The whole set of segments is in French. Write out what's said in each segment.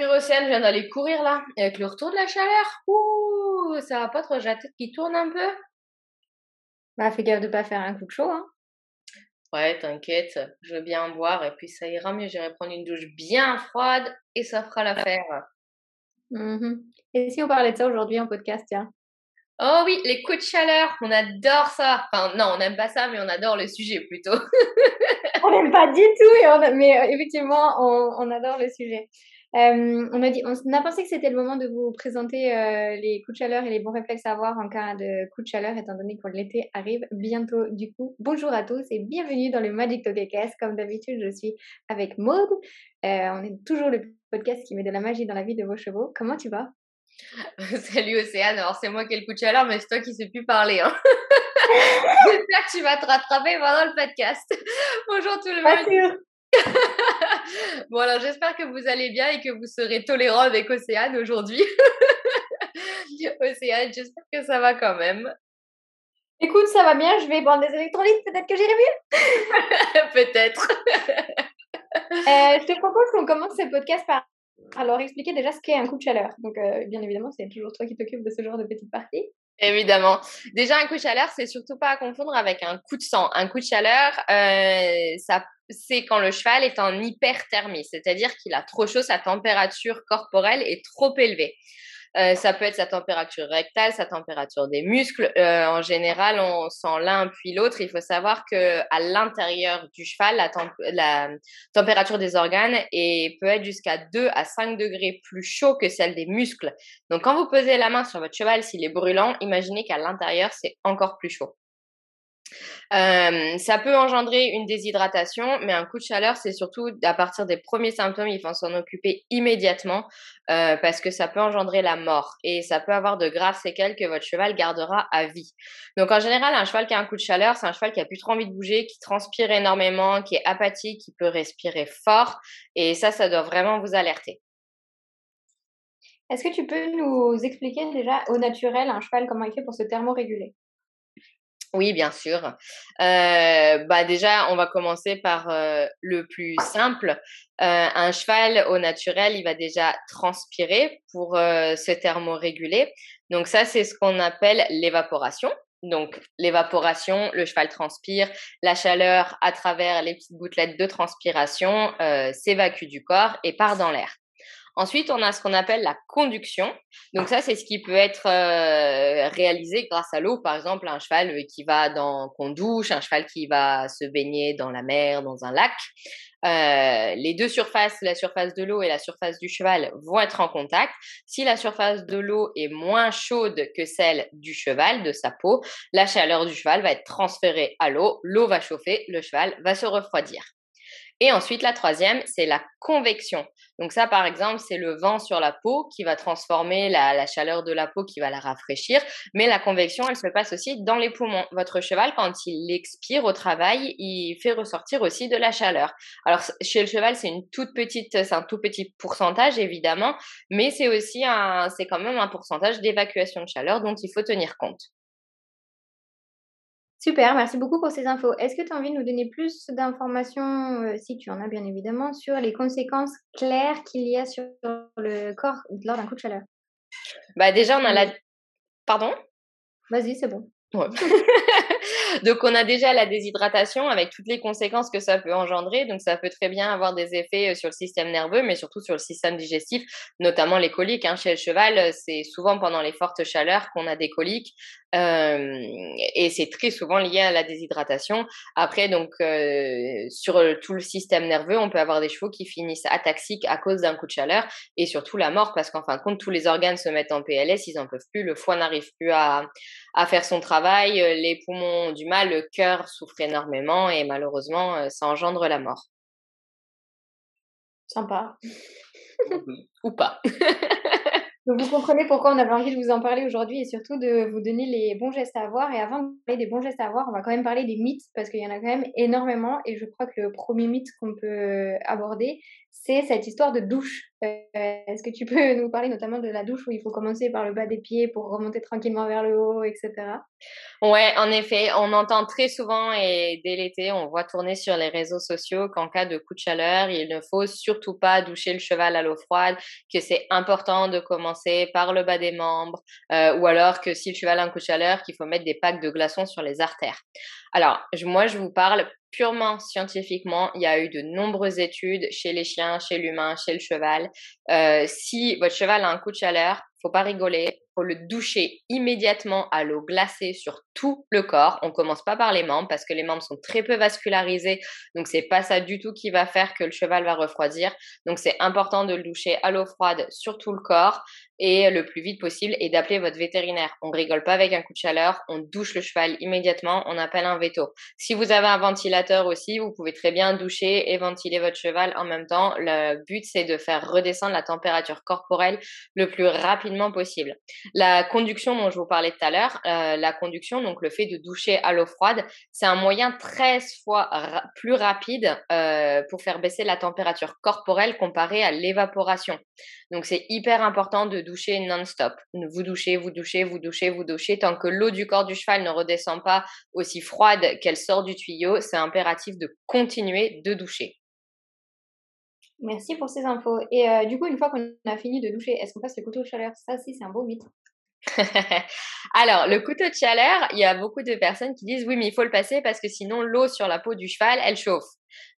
Océane, je viens d'aller courir là. Et avec le retour de la chaleur, ouh, ça va pas trop, j'ai la tête qui tourne un peu. Bah, fais gaffe de pas faire un coup de chaud, hein. Ouais, t'inquiète, je veux bien boire et puis ça ira mieux. J'irai prendre une douche bien froide et ça fera l'affaire. Mmh Et si on parlait de ça aujourd'hui en podcast, tiens? Oh oui, les coups de chaleur, on adore ça. Enfin, non, on n'aime pas ça, mais on adore le sujet plutôt. on n'aime pas du tout, mais euh, effectivement, on, adore le sujet. Euh, on, a dit, on a pensé que c'était le moment de vous présenter euh, les coups de chaleur et les bons réflexes à avoir en cas de coup de chaleur, étant donné que l'été arrive bientôt. Du coup, bonjour à tous et bienvenue dans le Magic Todecast. Comme d'habitude, je suis avec Maud. on est toujours le podcast qui met de la magie dans la vie de vos chevaux. Comment tu vas? Salut Océane, alors c'est moi qui ai le coup de chaleur, mais c'est toi qui sais plus parler. Hein. J'espère que tu vas te rattraper pendant le podcast. Bonjour tout le monde. bon alors j'espère que vous allez bien et que vous serez tolérant avec Océane aujourd'hui. Océane, j'espère que ça va quand même. Écoute, ça va bien, je vais prendre des électrolytes, peut-être que j'irai mieux. peut-être. Euh, je te propose qu'on commence ce podcast par alors expliquer déjà ce qu'est un coup de chaleur. Donc, euh, bien évidemment, c'est toujours toi qui t'occupes de ce genre de petite partie. Évidemment. Déjà, un coup de chaleur, c'est surtout pas à confondre avec un coup de sang. Un coup de chaleur, euh, ça, c'est quand le cheval est en hyperthermie, c'est-à-dire qu'il a trop chaud, sa température corporelle est trop élevée. Euh, ça peut être sa température rectale, sa température des muscles. Euh, en général, on sent l'un puis l'autre. Il faut savoir que à l'intérieur du cheval, la, température des organes est, peut être jusqu'à 2 à 5 degrés plus chaud que celle des muscles. Donc, quand vous posez la main sur votre cheval, s'il est brûlant, imaginez qu'à l'intérieur, c'est encore plus chaud. Euh, ça peut engendrer une déshydratation, mais un coup de chaleur, c'est surtout à partir des premiers symptômes, il faut s'en occuper immédiatement euh, parce que ça peut engendrer la mort et ça peut avoir de graves séquelles que votre cheval gardera à vie. Donc en général, un cheval qui a un coup de chaleur, c'est un cheval qui a plus trop envie de bouger, qui transpire énormément, qui est apathique, qui peut respirer fort et ça, ça doit vraiment vous alerter. Est-ce que tu peux nous expliquer déjà au naturel un cheval comment il fait pour se thermoréguler? Oui, bien sûr. Euh, bah déjà, on va commencer par euh, le plus simple. Euh, un cheval au naturel, il va déjà transpirer pour se thermoréguler. Donc ça, c'est ce qu'on appelle l'évaporation. Donc l'évaporation, le cheval transpire, la chaleur à travers les petites gouttelettes de transpiration s'évacue du corps et part dans l'air. Ensuite, on a ce qu'on appelle la conduction. Donc ça, c'est ce qui peut être euh, réalisé grâce à l'eau. Par exemple, un cheval qui va dans qu'on douche, un cheval qui va se baigner dans la mer, dans un lac. Euh, les deux surfaces, la surface de l'eau et la surface du cheval, vont être en contact. Si la surface de l'eau est moins chaude que celle du cheval, de sa peau, la chaleur du cheval va être transférée à l'eau. L'eau va chauffer, le cheval va se refroidir. Et ensuite, la troisième, c'est la convection. Donc ça, par exemple, c'est le vent sur la peau qui va transformer la, chaleur de la peau, qui va la rafraîchir. Mais la convection, elle se passe aussi dans les poumons. Votre cheval, quand il expire au travail, il fait ressortir aussi de la chaleur. Alors chez le cheval, c'est une toute petite, un tout petit pourcentage évidemment, mais c'est aussi un, c'est quand même un pourcentage d'évacuation de chaleur dont il faut tenir compte. Super, merci beaucoup pour ces infos. Est-ce que tu as envie de nous donner plus d'informations, euh, si tu en as bien évidemment, sur les conséquences claires qu'il y a sur le corps lors d'un coup de chaleur? Bah déjà, on a la... Pardon? Vas-y, c'est bon. Donc on a déjà la déshydratation avec toutes les conséquences que ça peut engendrer. Donc ça peut très bien avoir des effets euh, sur le système nerveux, mais surtout sur le système digestif, notamment les coliques. Hein. Chez le cheval, euh, c'est souvent pendant les fortes chaleurs qu'on a des coliques. Euh, et c'est très souvent lié à la déshydratation. Après, donc euh, sur tout le système nerveux, on peut avoir des chevaux qui finissent ataxiques à cause d'un coup de chaleur et surtout la mort parce qu'en fin de compte, tous les organes se mettent en PLS, ils en peuvent plus, le foie n'arrive plus à, à faire son travail, les poumons ont du mal, le cœur souffre énormément et malheureusement, euh, ça engendre la mort. Sympa. Ou pas. Donc vous comprenez pourquoi on avait envie de vous en parler aujourd'hui et surtout de vous donner les bons gestes à avoir. Et avant de parler des bons gestes à avoir, on va quand même parler des mythes parce qu'il y en a quand même énormément. Et je crois que le premier mythe qu'on peut aborder, c'est cette histoire de douche. Est-ce que tu peux nous parler notamment de la douche où il faut commencer par le bas des pieds pour remonter tranquillement vers le haut, etc. Ouais, en effet, on entend très souvent et dès l'été, on voit tourner sur les réseaux sociaux qu'en cas de coup de chaleur, il ne faut surtout pas doucher le cheval à l'eau froide, que c'est important de commencer par le bas des membres, euh, ou alors que si le cheval a un coup de chaleur, qu'il faut mettre des packs de glaçons sur les artères. Alors, moi, je vous parle purement scientifiquement. Il y a eu de nombreuses études chez les chiens, chez l'humain, chez le cheval. Euh, si votre cheval a un coup de chaleur, faut pas rigoler, faut le doucher immédiatement à l'eau glacée sur tout le corps. On commence pas par les membres parce que les membres sont très peu vascularisés, donc c'est pas ça du tout qui va faire que le cheval va refroidir. Donc c'est important de le doucher à l'eau froide sur tout le corps et le plus vite possible et d'appeler votre vétérinaire. On rigole pas avec un coup de chaleur, on douche le cheval immédiatement, on appelle un veto. Si vous avez un ventilateur aussi, vous pouvez très bien doucher et ventiler votre cheval en même temps. Le but c'est de faire redescendre la température corporelle le plus rapidement possible. La conduction dont je vous parlais tout à l'heure, euh, la conduction, donc le fait de doucher à l'eau froide, c'est un moyen 13 fois plus rapide euh, pour faire baisser la température corporelle comparée à l'évaporation. Donc c'est hyper important de doucher non-stop. Vous douchez, vous douchez, vous douchez, vous douchez. Tant que l'eau du corps du cheval ne redescend pas aussi froide qu'elle sort du tuyau, c'est impératif de continuer de doucher. Merci pour ces infos. Et euh, du coup, une fois qu'on a fini de doucher, est-ce qu'on passe le couteau de chaleur? Ça, si, c'est un beau mythe. Alors, le couteau de chaleur, il y a beaucoup de personnes qui disent oui, mais il faut le passer parce que sinon l'eau sur la peau du cheval, elle chauffe.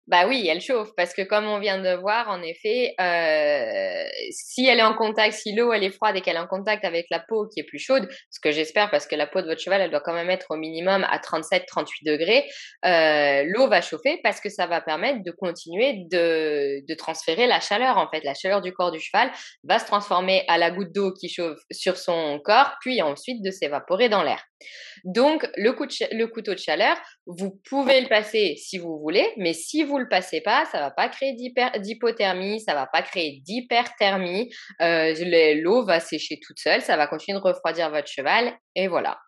Bah oui, elle chauffe parce que comme on vient de voir, en effet, euh, si elle est en contact, si l'eau elle est froide et qu'elle est en contact avec la peau qui est plus chaude, ce que j'espère parce que la peau de votre cheval elle doit quand même être au minimum à 37-38 degrés, euh, l'eau va chauffer parce que ça va permettre de continuer de, de transférer la chaleur en fait, la chaleur du corps du cheval va se transformer à la goutte d'eau qui chauffe sur son corps, puis ensuite de s'évaporer dans l'air. Donc le, couteau de chaleur, vous pouvez le passer si vous voulez, mais si vous le passez pas, ça va pas créer d'hypothermie, ça va pas créer d'hyperthermie. Euh, l'eau va sécher toute seule, ça va continuer de refroidir votre cheval et voilà.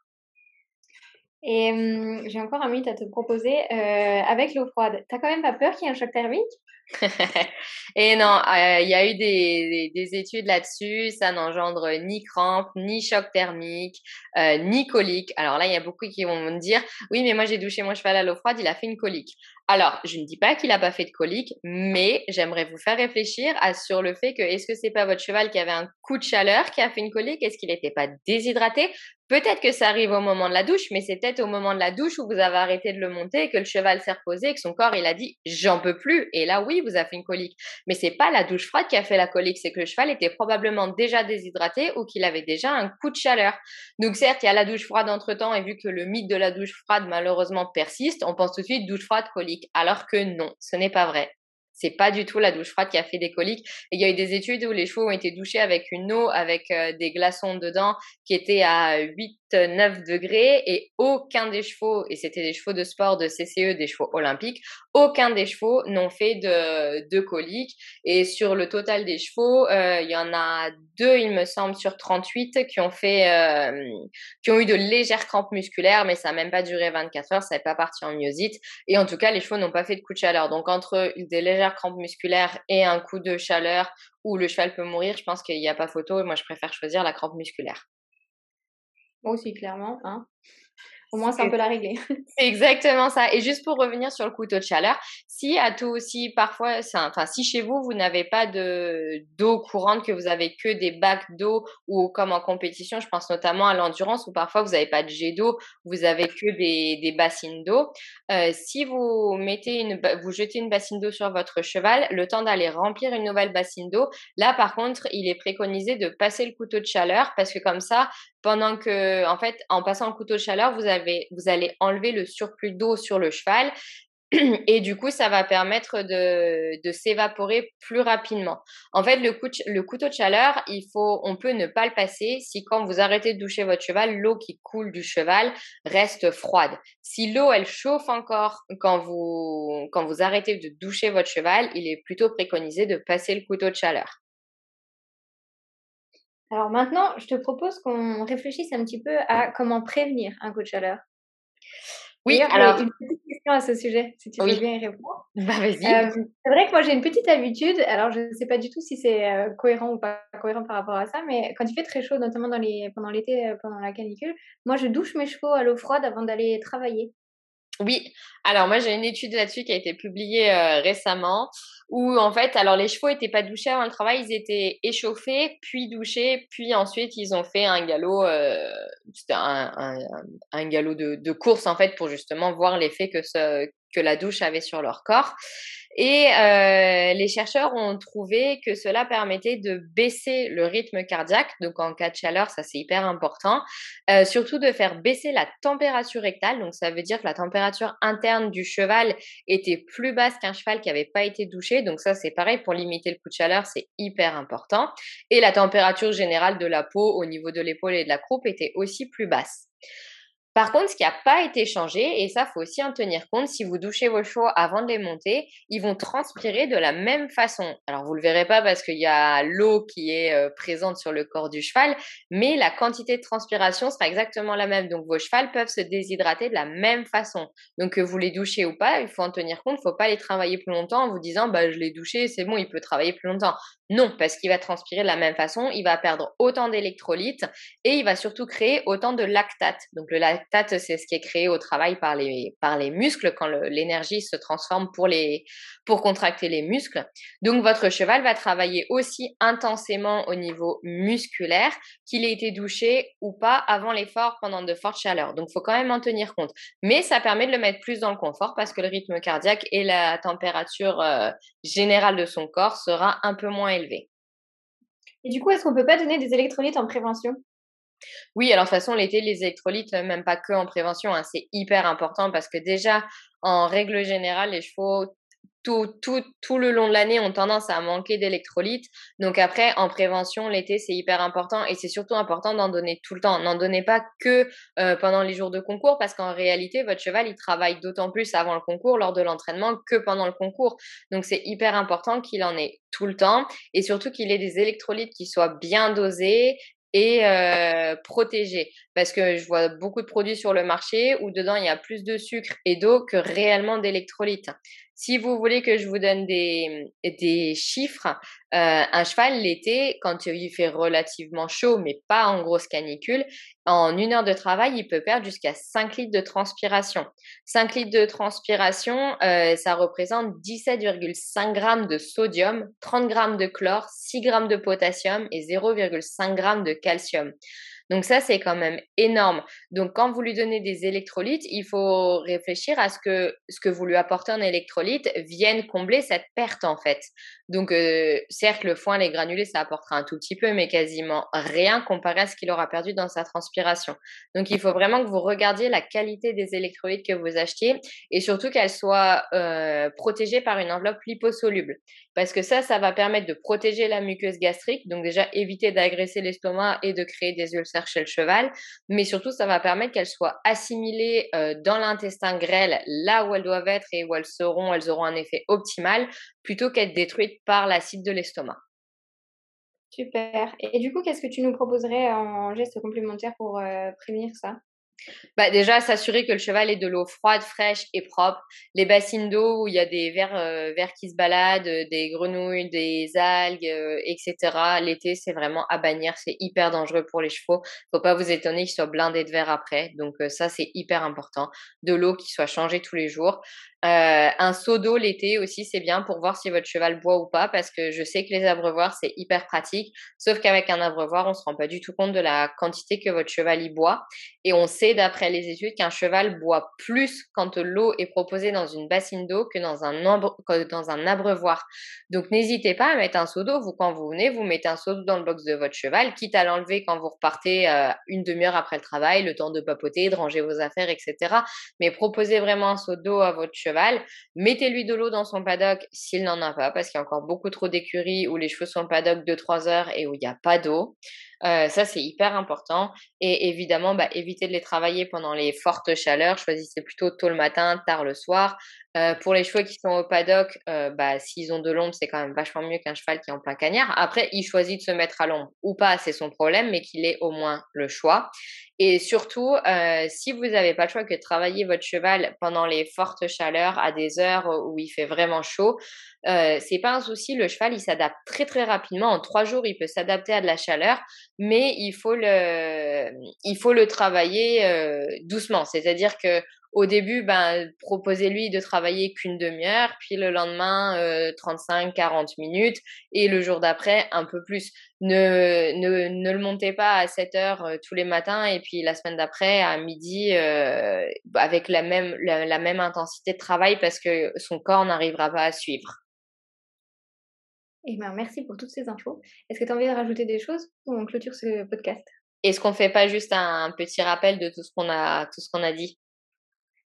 Et hum, j'ai encore un mythe à te proposer. Euh, avec l'eau froide, t'as quand même pas peur qu'il y ait un choc thermique? Et non, euh, il y a eu des, des, études là-dessus, ça n'engendre ni crampes, ni choc thermique, euh, ni colique. Alors là, il y a beaucoup qui vont me dire, oui, mais moi j'ai douché mon cheval à l'eau froide, il a fait une colique. Alors, je ne dis pas qu'il n'a pas fait de colique, mais j'aimerais vous faire réfléchir sur le fait que est-ce que c'est pas votre cheval qui avait un coup de chaleur qui a fait une colique? Est-ce qu'il n'était pas déshydraté? Peut-être que ça arrive au moment de la douche, mais c'est peut-être au moment de la douche où vous avez arrêté de le monter, que le cheval s'est reposé, que son corps il a dit j'en peux plus. Et là oui, vous avez fait une colique. Mais c'est pas la douche froide qui a fait la colique, c'est que le cheval était probablement déjà déshydraté ou qu'il avait déjà un coup de chaleur. Donc certes, il y a la douche froide entre temps et vu que le mythe de la douche froide malheureusement persiste, on pense tout de suite douche froide colique, alors que non, ce n'est pas vrai. C'est pas du tout la douche froide qui a fait des coliques. il y a eu des études où les chevaux ont été douchés avec une eau avec euh, des glaçons dedans qui étaient à 8 9 degrés et aucun des chevaux, et c'était des chevaux de sport de CCE, des chevaux olympiques, aucun des chevaux n'ont fait de, de coliques. Et sur le total des chevaux, euh, il y en a deux, il me semble, sur 38 qui ont fait, euh, qui ont eu de légères crampes musculaires, mais ça n'a même pas duré 24 heures, ça n'est pas parti en myosite. Et en tout cas, les chevaux n'ont pas fait de coup de chaleur. Donc entre des légères crampes musculaires et un coup de chaleur où le cheval peut mourir, je pense qu'il n'y a pas photo. Moi, je préfère choisir la crampe musculaire. Aussi, clairement. Hein. Au moins, ça, peut la régler. C'est exactement ça. Et juste pour revenir sur le couteau de chaleur, si à tout aussi, parfois, enfin, si chez vous, vous n'avez pas de d'eau courante, que vous avez que des bacs d'eau ou comme en compétition, je pense notamment à l'endurance, où parfois vous n'avez pas de jet d'eau, vous avez que des, des bassines d'eau. Euh, si vous mettez une, vous jetez une bassine d'eau sur votre cheval, le temps d'aller remplir une nouvelle bassine d'eau, là, par contre, il est préconisé de passer le couteau de chaleur parce que comme ça, pendant que, en fait, en passant le couteau de chaleur, vous avez, allez enlever le surplus d'eau sur le cheval. Et du coup, ça va permettre de, s'évaporer plus rapidement. En fait, le, le, couteau de chaleur, il faut, on peut ne pas le passer si quand vous arrêtez de doucher votre cheval, l'eau qui coule du cheval reste froide. Si l'eau, elle chauffe encore quand vous, quand vous arrêtez de doucher votre cheval, il est plutôt préconisé de passer le couteau de chaleur. Alors maintenant, je te propose qu'on réfléchisse un petit peu à comment prévenir un coup de chaleur. Oui, alors. Une petite question à ce sujet, si tu veux bien y répondre. Bah, vas-y. c'est vrai que moi, j'ai une petite habitude. Alors, je ne sais pas du tout si c'est cohérent ou pas cohérent par rapport à ça, mais quand il fait très chaud, notamment dans les, pendant l'été, pendant la canicule, moi, je douche mes chevaux à l'eau froide avant d'aller travailler. Oui, alors moi j'ai une étude là-dessus qui a été publiée récemment où en fait, alors les chevaux étaient pas douchés avant le travail, ils étaient échauffés, puis douchés, puis ensuite ils ont fait un galop, c'était un, galop de, course en fait pour justement voir l'effet que la douche avait sur leur corps. Et euh, les chercheurs ont trouvé que cela permettait de baisser le rythme cardiaque. Donc en cas de chaleur, ça c'est hyper important. Euh, surtout de faire baisser la température rectale. Donc ça veut dire que la température interne du cheval était plus basse qu'un cheval qui n'avait pas été douché. Donc ça c'est pareil pour limiter le coup de chaleur, c'est hyper important. Et la température générale de la peau au niveau de l'épaule et de la croupe était aussi plus basse. Par contre, ce qui n'a pas été changé, et ça, faut aussi en tenir compte, si vous douchez vos chevaux avant de les monter, ils vont transpirer de la même façon. Alors, vous le verrez pas parce qu'il y a l'eau qui est euh, présente sur le corps du cheval, mais la quantité de transpiration sera exactement la même. Donc, vos chevaux peuvent se déshydrater de la même façon. Donc, que vous les douchez ou pas, il faut en tenir compte. Il faut pas les travailler plus longtemps en vous disant, bah, je l'ai douché, c'est bon, il peut travailler plus longtemps. Non, parce qu'il va transpirer de la même façon, il va perdre autant d'électrolytes et il va surtout créer autant de lactate. Donc le lactate, c'est ce qui est créé au travail par les, par les muscles quand l'énergie se transforme pour, les, pour contracter les muscles. Donc votre cheval va travailler aussi intensément au niveau musculaire qu'il ait été douché ou pas avant l'effort pendant de fortes chaleurs. Donc faut quand même en tenir compte. Mais ça permet de le mettre plus dans le confort parce que le rythme cardiaque et la température euh, générale de son corps sera un peu moins élevé. Et du coup, est-ce qu'on peut pas donner des électrolytes en prévention? Oui, alors de toute façon, l'été, les électrolytes, même pas que en prévention, hein, c'est hyper important parce que déjà, en règle générale, les chevaux tout, tout, tout le long de l'année ont tendance à manquer d'électrolytes. Donc après, en prévention, l'été, c'est hyper important et c'est surtout important d'en donner tout le temps. N'en donnez pas que euh, pendant les jours de concours parce qu'en réalité, votre cheval, il travaille d'autant plus avant le concours, lors de l'entraînement, que pendant le concours. Donc c'est hyper important qu'il en ait tout le temps et surtout qu'il ait des électrolytes qui soient bien dosés, et euh, protégés. Parce que je vois beaucoup de produits sur le marché où dedans il y a plus de sucre et d'eau que réellement d'électrolytes. Si vous voulez que je vous donne des, chiffres, euh, un cheval l'été, quand il fait relativement chaud, mais pas en grosse canicule, en une heure de travail, il peut perdre jusqu'à 5 litres de transpiration. 5 litres de transpiration, euh, ça représente 17,5 grammes de sodium, 30 grammes de chlore, 6 grammes de potassium et 0,5 grammes de calcium. Donc ça, c'est quand même énorme. Donc quand vous lui donnez des électrolytes, il faut réfléchir à ce que ce que vous lui apportez en électrolytes vienne combler cette perte en fait. Donc euh, certes, le foin, les granulés, ça apportera un tout petit peu, mais quasiment rien comparé à ce qu'il aura perdu dans sa transpiration. Donc il faut vraiment que vous regardiez la qualité des électrolytes que vous achetiez et surtout qu'elles soient euh, protégées par une enveloppe liposoluble. Parce que ça, ça va permettre de protéger la muqueuse gastrique, donc déjà éviter d'agresser l'estomac et de créer des ulcères chez le cheval, mais surtout ça va permettre qu'elles soient assimilées euh, dans l'intestin grêle, là où elles doivent être et où elles seront, elles auront un effet optimal, plutôt qu'être détruites par l'acide de l'estomac. Super. Et du coup, qu'est-ce que tu nous proposerais en geste complémentaire pour euh, prévenir ça? Bah déjà, s'assurer que le cheval ait de l'eau froide, fraîche et propre. Les bassines d'eau où il y a des vers, euh, vers qui se baladent, euh, des grenouilles, des algues, euh, etc. L'été, c'est vraiment à bannir. C'est hyper dangereux pour les chevaux. Faut pas vous étonner qu'ils soient blindés de verre après. Donc ça, c'est hyper important. De l'eau qui soit changée tous les jours. Un seau d'eau l'été aussi, c'est bien pour voir si votre cheval boit ou pas, parce que je sais que les abreuvoirs, c'est hyper pratique. Sauf qu'avec un abreuvoir, on se rend pas du tout compte de la quantité que votre cheval y boit. Et on sait, d'après les études, qu'un cheval boit plus quand l'eau est proposée dans une bassine d'eau que dans un, abreuvoir. Donc, n'hésitez pas à mettre un seau d'eau. Vous, quand vous venez, vous mettez un seau d'eau dans le box de votre cheval, quitte à l'enlever quand vous repartez euh, une demi-heure après le travail, le temps de papoter, de ranger vos affaires, etc. Mais proposez vraiment un seau d'eau à votre cheval Mettez-lui de l'eau dans son paddock s'il n'en a pas, parce qu'il y a encore beaucoup trop d'écuries où les chevaux sont le paddock 2-3 heures et où il n'y a pas d'eau. Euh, ça, c'est hyper important. Et évidemment, bah, évitez de les travailler pendant les fortes chaleurs. Choisissez plutôt tôt le matin, tard le soir. Euh, pour les chevaux qui sont au paddock, euh, bah, s'ils ont de l'ombre, c'est quand même vachement mieux qu'un cheval qui est en plein cagnard. Après, il choisit de se mettre à l'ombre ou pas, c'est son problème, mais qu'il ait au moins le choix. Et surtout, euh, si vous n'avez pas le choix que de travailler votre cheval pendant les fortes chaleurs à des heures où il fait vraiment chaud, euh, c'est pas un souci. Le cheval, il s'adapte très très rapidement. En trois jours, il peut s'adapter à de la chaleur, mais il faut le, il faut le travailler euh, doucement. C'est-à-dire que au début, ben, proposez-lui de travailler qu'une demi-heure, puis le lendemain, 35-40 euh, minutes, et le jour d'après, un peu plus. Ne, ne, ne le montez pas à 7 heures euh, tous les matins, et puis la semaine d'après, à midi, euh, avec la même, la, même intensité de travail, parce que son corps n'arrivera pas à suivre. Eh ben, merci pour toutes ces infos. Est-ce que tu as envie de rajouter des choses ou on clôture ce podcast? Est-ce qu'on fait pas juste un, petit rappel de tout ce qu'on a, tout ce qu'on a dit?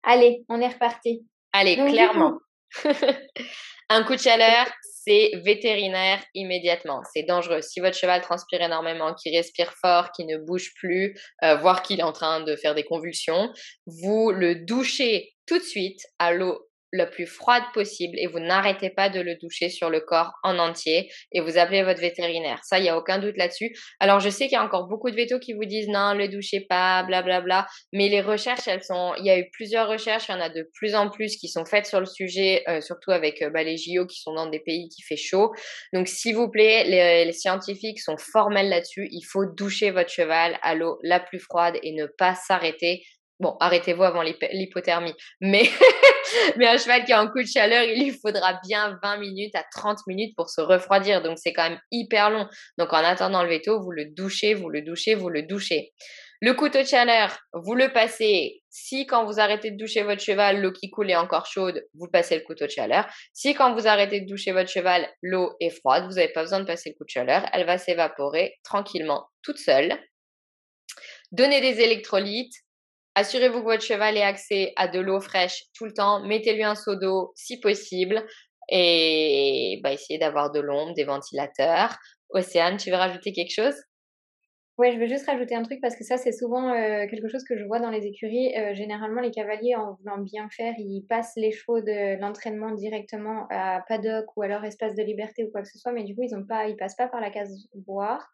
Allez, on est reparti. Allez, clairement. un coup de chaleur, c'est vétérinaire immédiatement. C'est dangereux. Si votre cheval transpire énormément, qu'il respire fort, qu'il ne bouge plus, euh, voire qu'il est en train de faire des convulsions, vous le douchez tout de suite à l'eau la plus froide possible et vous n'arrêtez pas de le doucher sur le corps en entier et vous appelez votre vétérinaire. Ça, il n'y a aucun doute là-dessus. Alors, je sais qu'il y a encore beaucoup de vétos qui vous disent non, le douchez pas, blablabla. Bla, bla. Mais les recherches, elles sont, il y a eu plusieurs recherches, il y en a de plus en plus qui sont faites sur le sujet, euh, surtout avec euh, bah, les JO qui sont dans des pays qui fait chaud. Donc, s'il vous plaît, les, les scientifiques sont formels là-dessus. Il faut doucher votre cheval à l'eau la plus froide et ne pas s'arrêter Bon, arrêtez-vous avant l'hypothermie. Mais, mais un cheval qui a un coup de chaleur, il lui faudra bien 20 minutes à 30 minutes pour se refroidir. Donc, c'est quand même hyper long. Donc, en attendant le veto, vous le douchez, vous le douchez, vous le douchez. Le couteau de chaleur, vous le passez. Si quand vous arrêtez de doucher votre cheval, l'eau qui coule est encore chaude, vous passez le couteau de chaleur. Si quand vous arrêtez de doucher votre cheval, l'eau est froide, vous n'avez pas besoin de passer le coup de chaleur. Elle va s'évaporer tranquillement toute seule. Donnez des électrolytes, Assurez-vous que votre cheval ait accès à de l'eau fraîche tout le temps. Mettez-lui un seau d'eau si possible et bah, essayez d'avoir de l'ombre, des ventilateurs. Océane, tu veux rajouter quelque chose? Ouais, je veux juste rajouter un truc parce que ça, c'est souvent euh, quelque chose que je vois dans les écuries. Euh, généralement, les cavaliers, en voulant bien faire, ils passent les chevaux de l'entraînement directement à paddock ou leur espace de liberté ou quoi que ce soit, mais du coup, ils ont pas, passent pas par la case boire.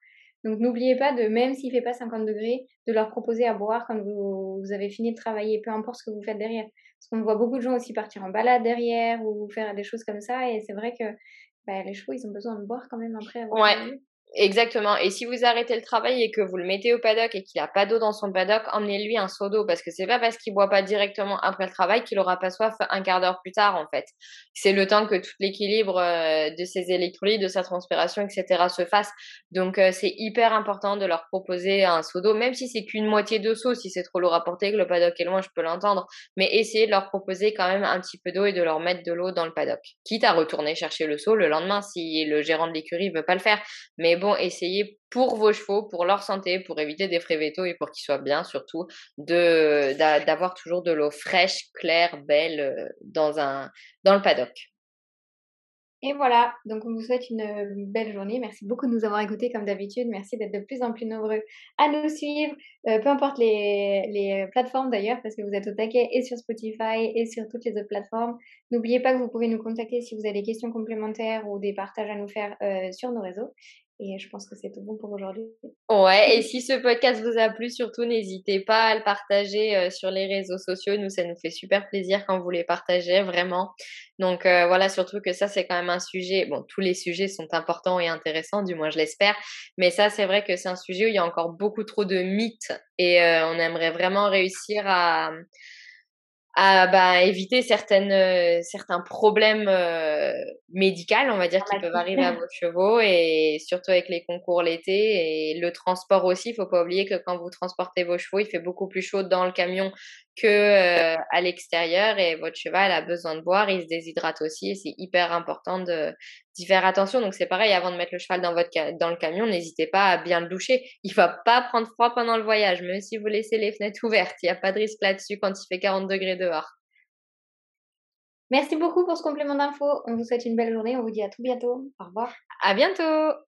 Donc n'oubliez pas de, même s'il fait pas 50 degrés, de leur proposer à boire quand vous, avez fini de travailler, peu importe ce que vous faites derrière. Parce qu'on voit beaucoup de gens aussi partir en balade derrière ou faire des choses comme ça, et c'est vrai que bah, les chevaux, ils ont besoin de boire quand même après. ouais. Exactement. Et si vous arrêtez le travail et que vous le mettez au paddock et qu'il n'a pas d'eau dans son paddock, emmenez-lui un seau d'eau parce que c'est pas parce qu'il boit pas directement après le travail qu'il aura pas soif un quart d'heure plus tard en fait. C'est le temps que tout l'équilibre euh, de ses électrolytes, de sa transpiration, etc. se fasse. Donc euh, c'est hyper important de leur proposer un seau d'eau, même si c'est qu'une moitié de seau. Si c'est trop lourd à porter, que le paddock est loin, je peux l'entendre. Mais essayez de leur proposer quand même un petit peu d'eau et de leur mettre de l'eau dans le paddock. Quitte à retourner chercher le seau le lendemain si le gérant de l'écurie veut pas le faire. Mais bon, essayez pour vos chevaux, pour leur santé, pour éviter des frais vétos et pour qu'ils soient bien surtout, de d'avoir toujours de l'eau fraîche, claire, belle euh, dans un dans le paddock. Et voilà, donc on vous souhaite une belle journée. Merci beaucoup de nous avoir écoutés comme d'habitude. Merci d'être de plus en plus nombreux à nous suivre, euh, peu importe les, les plateformes d'ailleurs, parce que vous êtes au taquet et sur Spotify et sur toutes les autres plateformes. N'oubliez pas que vous pouvez nous contacter si vous avez des questions complémentaires ou des partages à nous faire euh, sur nos réseaux. Et je pense que c'est tout bon pour aujourd'hui. Ouais, et si ce podcast vous a plu, surtout n'hésitez pas à le partager euh, sur les réseaux sociaux. Nous, ça nous fait super plaisir quand vous les partagez, vraiment. Donc euh, voilà, surtout que ça, c'est quand même un sujet. Bon, tous les sujets sont importants et intéressants, du moins je l'espère. Mais ça, c'est vrai que c'est un sujet où il y a encore beaucoup trop de mythes et euh, on aimerait vraiment réussir à à bah, éviter certaines, euh, certains problèmes euh, médicaux, on va dire, qui peuvent arriver à vos chevaux, et surtout avec les concours l'été et le transport aussi. Il faut pas oublier que quand vous transportez vos chevaux, il fait beaucoup plus chaud dans le camion que euh, à l'extérieur, et votre cheval a besoin de boire, il se déshydrate aussi, et c'est hyper important de d'y faire attention. Donc c'est pareil, avant de mettre le cheval dans votre dans le camion, n'hésitez pas à bien le doucher. Il va pas prendre froid pendant le voyage, même si vous laissez les fenêtres ouvertes. Il n'y a pas de risque là-dessus quand il fait 40 degrés dehors. Merci beaucoup pour ce complément d'info. On vous souhaite une belle journée. On vous dit à tout bientôt. Au revoir. À bientôt.